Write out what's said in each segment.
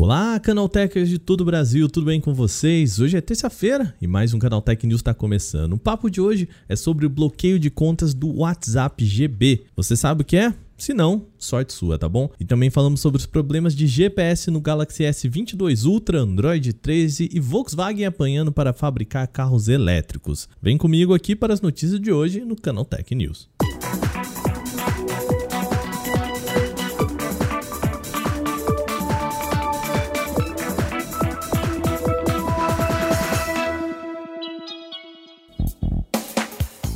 Olá, Canaltechers de todo o Brasil, tudo bem com vocês? Hoje é terça-feira e mais um Canaltech News está começando. O papo de hoje é sobre o bloqueio de contas do WhatsApp GB. Você sabe o que é? Se não, sorte sua, tá bom? E também falamos sobre os problemas de GPS no Galaxy S22 Ultra, Android 13 e Volkswagen apanhando para fabricar carros elétricos. Vem comigo aqui para as notícias de hoje no Canaltech News.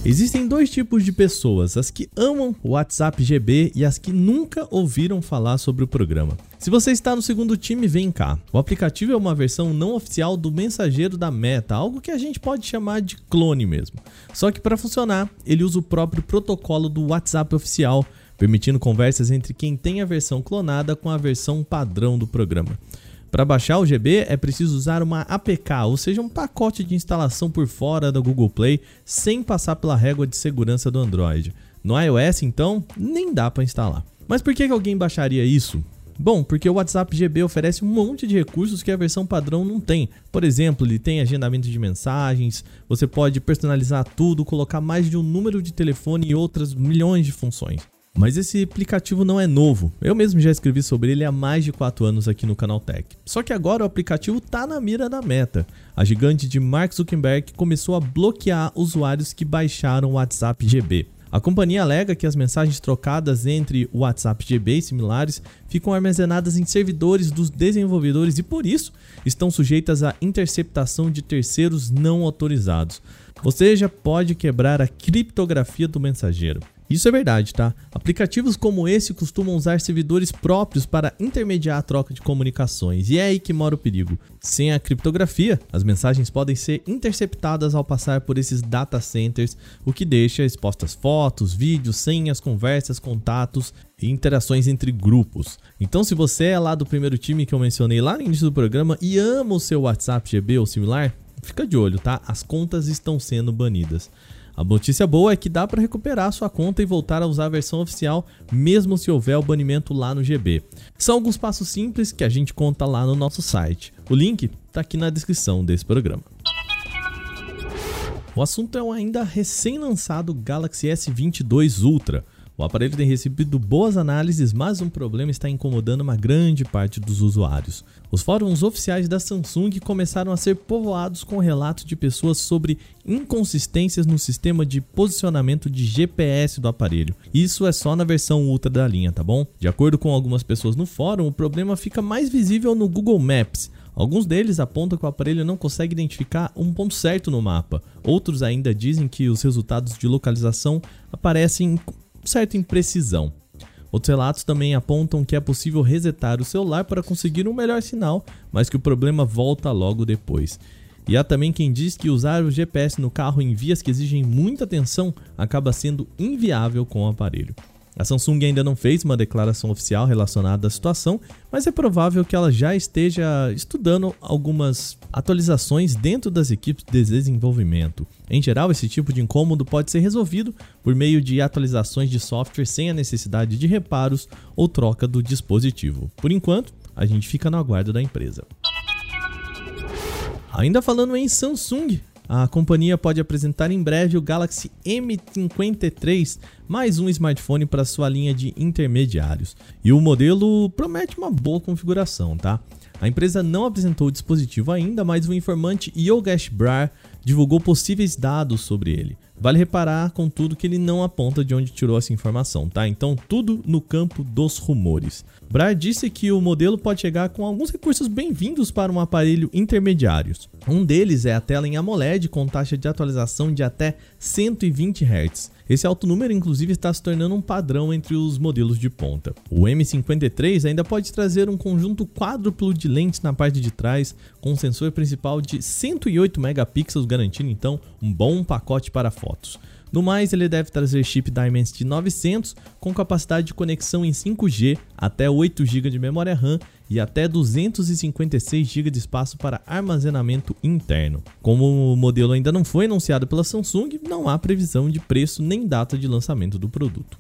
Existem dois tipos de pessoas, as que amam o WhatsApp GB e as que nunca ouviram falar sobre o programa. Se você está no segundo time, vem cá. O aplicativo é uma versão não oficial do mensageiro da Meta, algo que a gente pode chamar de clone mesmo. Só que para funcionar, ele usa o próprio protocolo do WhatsApp oficial, permitindo conversas entre quem tem a versão clonada com a versão padrão do programa. Para baixar o GB é preciso usar uma APK, ou seja, um pacote de instalação por fora da Google Play, sem passar pela régua de segurança do Android. No iOS, então, nem dá para instalar. Mas por que alguém baixaria isso? Bom, porque o WhatsApp GB oferece um monte de recursos que a versão padrão não tem. Por exemplo, ele tem agendamento de mensagens, você pode personalizar tudo, colocar mais de um número de telefone e outras milhões de funções. Mas esse aplicativo não é novo. Eu mesmo já escrevi sobre ele há mais de 4 anos aqui no canal Tech. Só que agora o aplicativo está na mira da meta. A gigante de Mark Zuckerberg começou a bloquear usuários que baixaram o WhatsApp GB. A companhia alega que as mensagens trocadas entre o WhatsApp GB e similares ficam armazenadas em servidores dos desenvolvedores e por isso estão sujeitas à interceptação de terceiros não autorizados. Ou seja, pode quebrar a criptografia do mensageiro. Isso é verdade, tá? Aplicativos como esse costumam usar servidores próprios para intermediar a troca de comunicações, e é aí que mora o perigo. Sem a criptografia, as mensagens podem ser interceptadas ao passar por esses data centers, o que deixa expostas fotos, vídeos, senhas, conversas, contatos e interações entre grupos. Então, se você é lá do primeiro time que eu mencionei lá no início do programa e ama o seu WhatsApp GB ou similar, fica de olho, tá? As contas estão sendo banidas. A notícia boa é que dá para recuperar sua conta e voltar a usar a versão oficial, mesmo se houver o banimento lá no GB. São alguns passos simples que a gente conta lá no nosso site. O link está aqui na descrição desse programa. O assunto é o ainda recém-lançado Galaxy S22 Ultra. O aparelho tem recebido boas análises, mas um problema está incomodando uma grande parte dos usuários. Os fóruns oficiais da Samsung começaram a ser povoados com relatos de pessoas sobre inconsistências no sistema de posicionamento de GPS do aparelho. Isso é só na versão Ultra da linha, tá bom? De acordo com algumas pessoas no fórum, o problema fica mais visível no Google Maps. Alguns deles apontam que o aparelho não consegue identificar um ponto certo no mapa. Outros ainda dizem que os resultados de localização aparecem certa imprecisão. Outros relatos também apontam que é possível resetar o celular para conseguir um melhor sinal, mas que o problema volta logo depois. E há também quem diz que usar o GPS no carro em vias que exigem muita atenção acaba sendo inviável com o aparelho. A Samsung ainda não fez uma declaração oficial relacionada à situação, mas é provável que ela já esteja estudando algumas atualizações dentro das equipes de desenvolvimento. Em geral, esse tipo de incômodo pode ser resolvido por meio de atualizações de software sem a necessidade de reparos ou troca do dispositivo. Por enquanto, a gente fica no aguardo da empresa. Ainda falando em Samsung, a companhia pode apresentar em breve o Galaxy M53, mais um smartphone para sua linha de intermediários. E o modelo promete uma boa configuração, tá? A empresa não apresentou o dispositivo ainda, mas o informante Yogesh Brar divulgou possíveis dados sobre ele. Vale reparar, contudo, que ele não aponta de onde tirou essa informação, tá? Então, tudo no campo dos rumores. Brar disse que o modelo pode chegar com alguns recursos bem-vindos para um aparelho intermediário. Um deles é a tela em AMOLED com taxa de atualização de até 120 Hz. Esse alto número, inclusive, está se tornando um padrão entre os modelos de ponta. O M53 ainda pode trazer um conjunto quádruplo de lentes na parte de trás, com um sensor principal de 108 megapixels, garantindo então um bom pacote para fotos. No mais, ele deve trazer chip Dimensity 900 com capacidade de conexão em 5G, até 8 GB de memória RAM e até 256 GB de espaço para armazenamento interno. Como o modelo ainda não foi anunciado pela Samsung, não há previsão de preço nem data de lançamento do produto.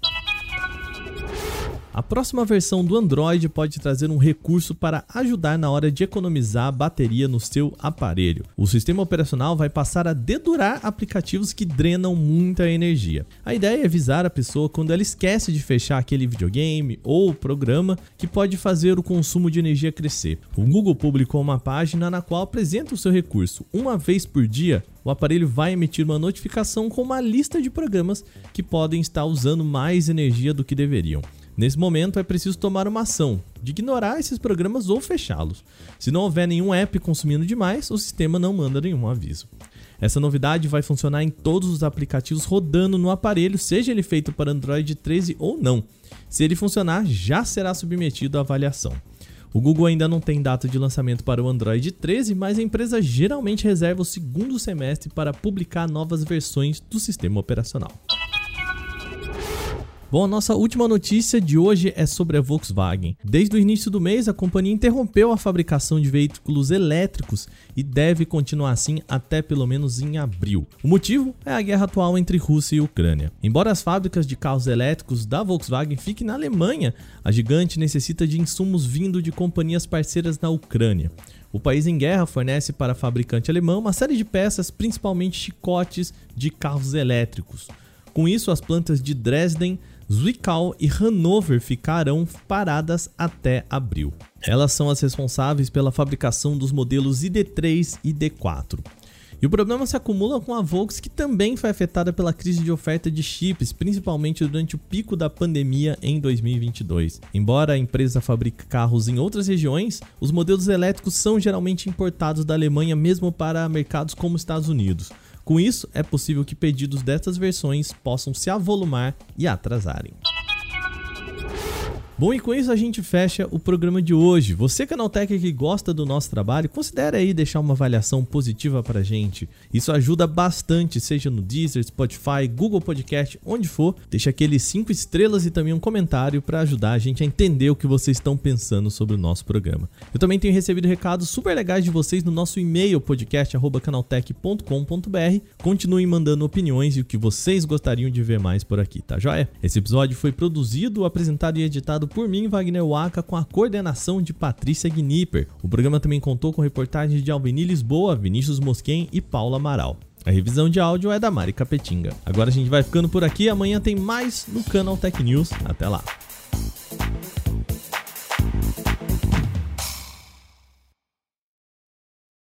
A próxima versão do Android pode trazer um recurso para ajudar na hora de economizar a bateria no seu aparelho. O sistema operacional vai passar a dedurar aplicativos que drenam muita energia. A ideia é avisar a pessoa quando ela esquece de fechar aquele videogame ou programa que pode fazer o consumo de energia crescer. O Google publicou uma página na qual apresenta o seu recurso. Uma vez por dia, o aparelho vai emitir uma notificação com uma lista de programas que podem estar usando mais energia do que deveriam. Nesse momento é preciso tomar uma ação de ignorar esses programas ou fechá-los. Se não houver nenhum app consumindo demais, o sistema não manda nenhum aviso. Essa novidade vai funcionar em todos os aplicativos rodando no aparelho, seja ele feito para Android 13 ou não. Se ele funcionar, já será submetido à avaliação. O Google ainda não tem data de lançamento para o Android 13, mas a empresa geralmente reserva o segundo semestre para publicar novas versões do sistema operacional. Bom, a nossa última notícia de hoje é sobre a Volkswagen. Desde o início do mês, a companhia interrompeu a fabricação de veículos elétricos e deve continuar assim até pelo menos em abril. O motivo é a guerra atual entre Rússia e Ucrânia. Embora as fábricas de carros elétricos da Volkswagen fiquem na Alemanha, a gigante necessita de insumos vindo de companhias parceiras na Ucrânia. O país em guerra fornece para a fabricante alemã uma série de peças, principalmente chicotes de carros elétricos. Com isso, as plantas de Dresden Zwickau e Hannover ficarão paradas até abril. Elas são as responsáveis pela fabricação dos modelos ID3 e ID4. E o problema se acumula com a Volks, que também foi afetada pela crise de oferta de chips, principalmente durante o pico da pandemia em 2022. Embora a empresa fabrique carros em outras regiões, os modelos elétricos são geralmente importados da Alemanha mesmo para mercados como Estados Unidos. Com isso, é possível que pedidos dessas versões possam se avolumar e atrasarem. Bom, e com isso a gente fecha o programa de hoje. Você, Canaltech, que gosta do nosso trabalho, considere aí deixar uma avaliação positiva pra gente. Isso ajuda bastante, seja no Deezer, Spotify, Google Podcast, onde for. Deixa aqueles 5 estrelas e também um comentário para ajudar a gente a entender o que vocês estão pensando sobre o nosso programa. Eu também tenho recebido recados super legais de vocês no nosso e-mail podcast@canaltech.com.br. Continuem mandando opiniões e o que vocês gostariam de ver mais por aqui, tá joia? Esse episódio foi produzido, apresentado e editado por mim, Wagner Waka, com a coordenação de Patrícia Gnipper. O programa também contou com reportagens de Alveni Lisboa, Vinícius Mosquen e Paula Amaral. A revisão de áudio é da Mari Capetinga. Agora a gente vai ficando por aqui, amanhã tem mais no canal Tech News. Até lá!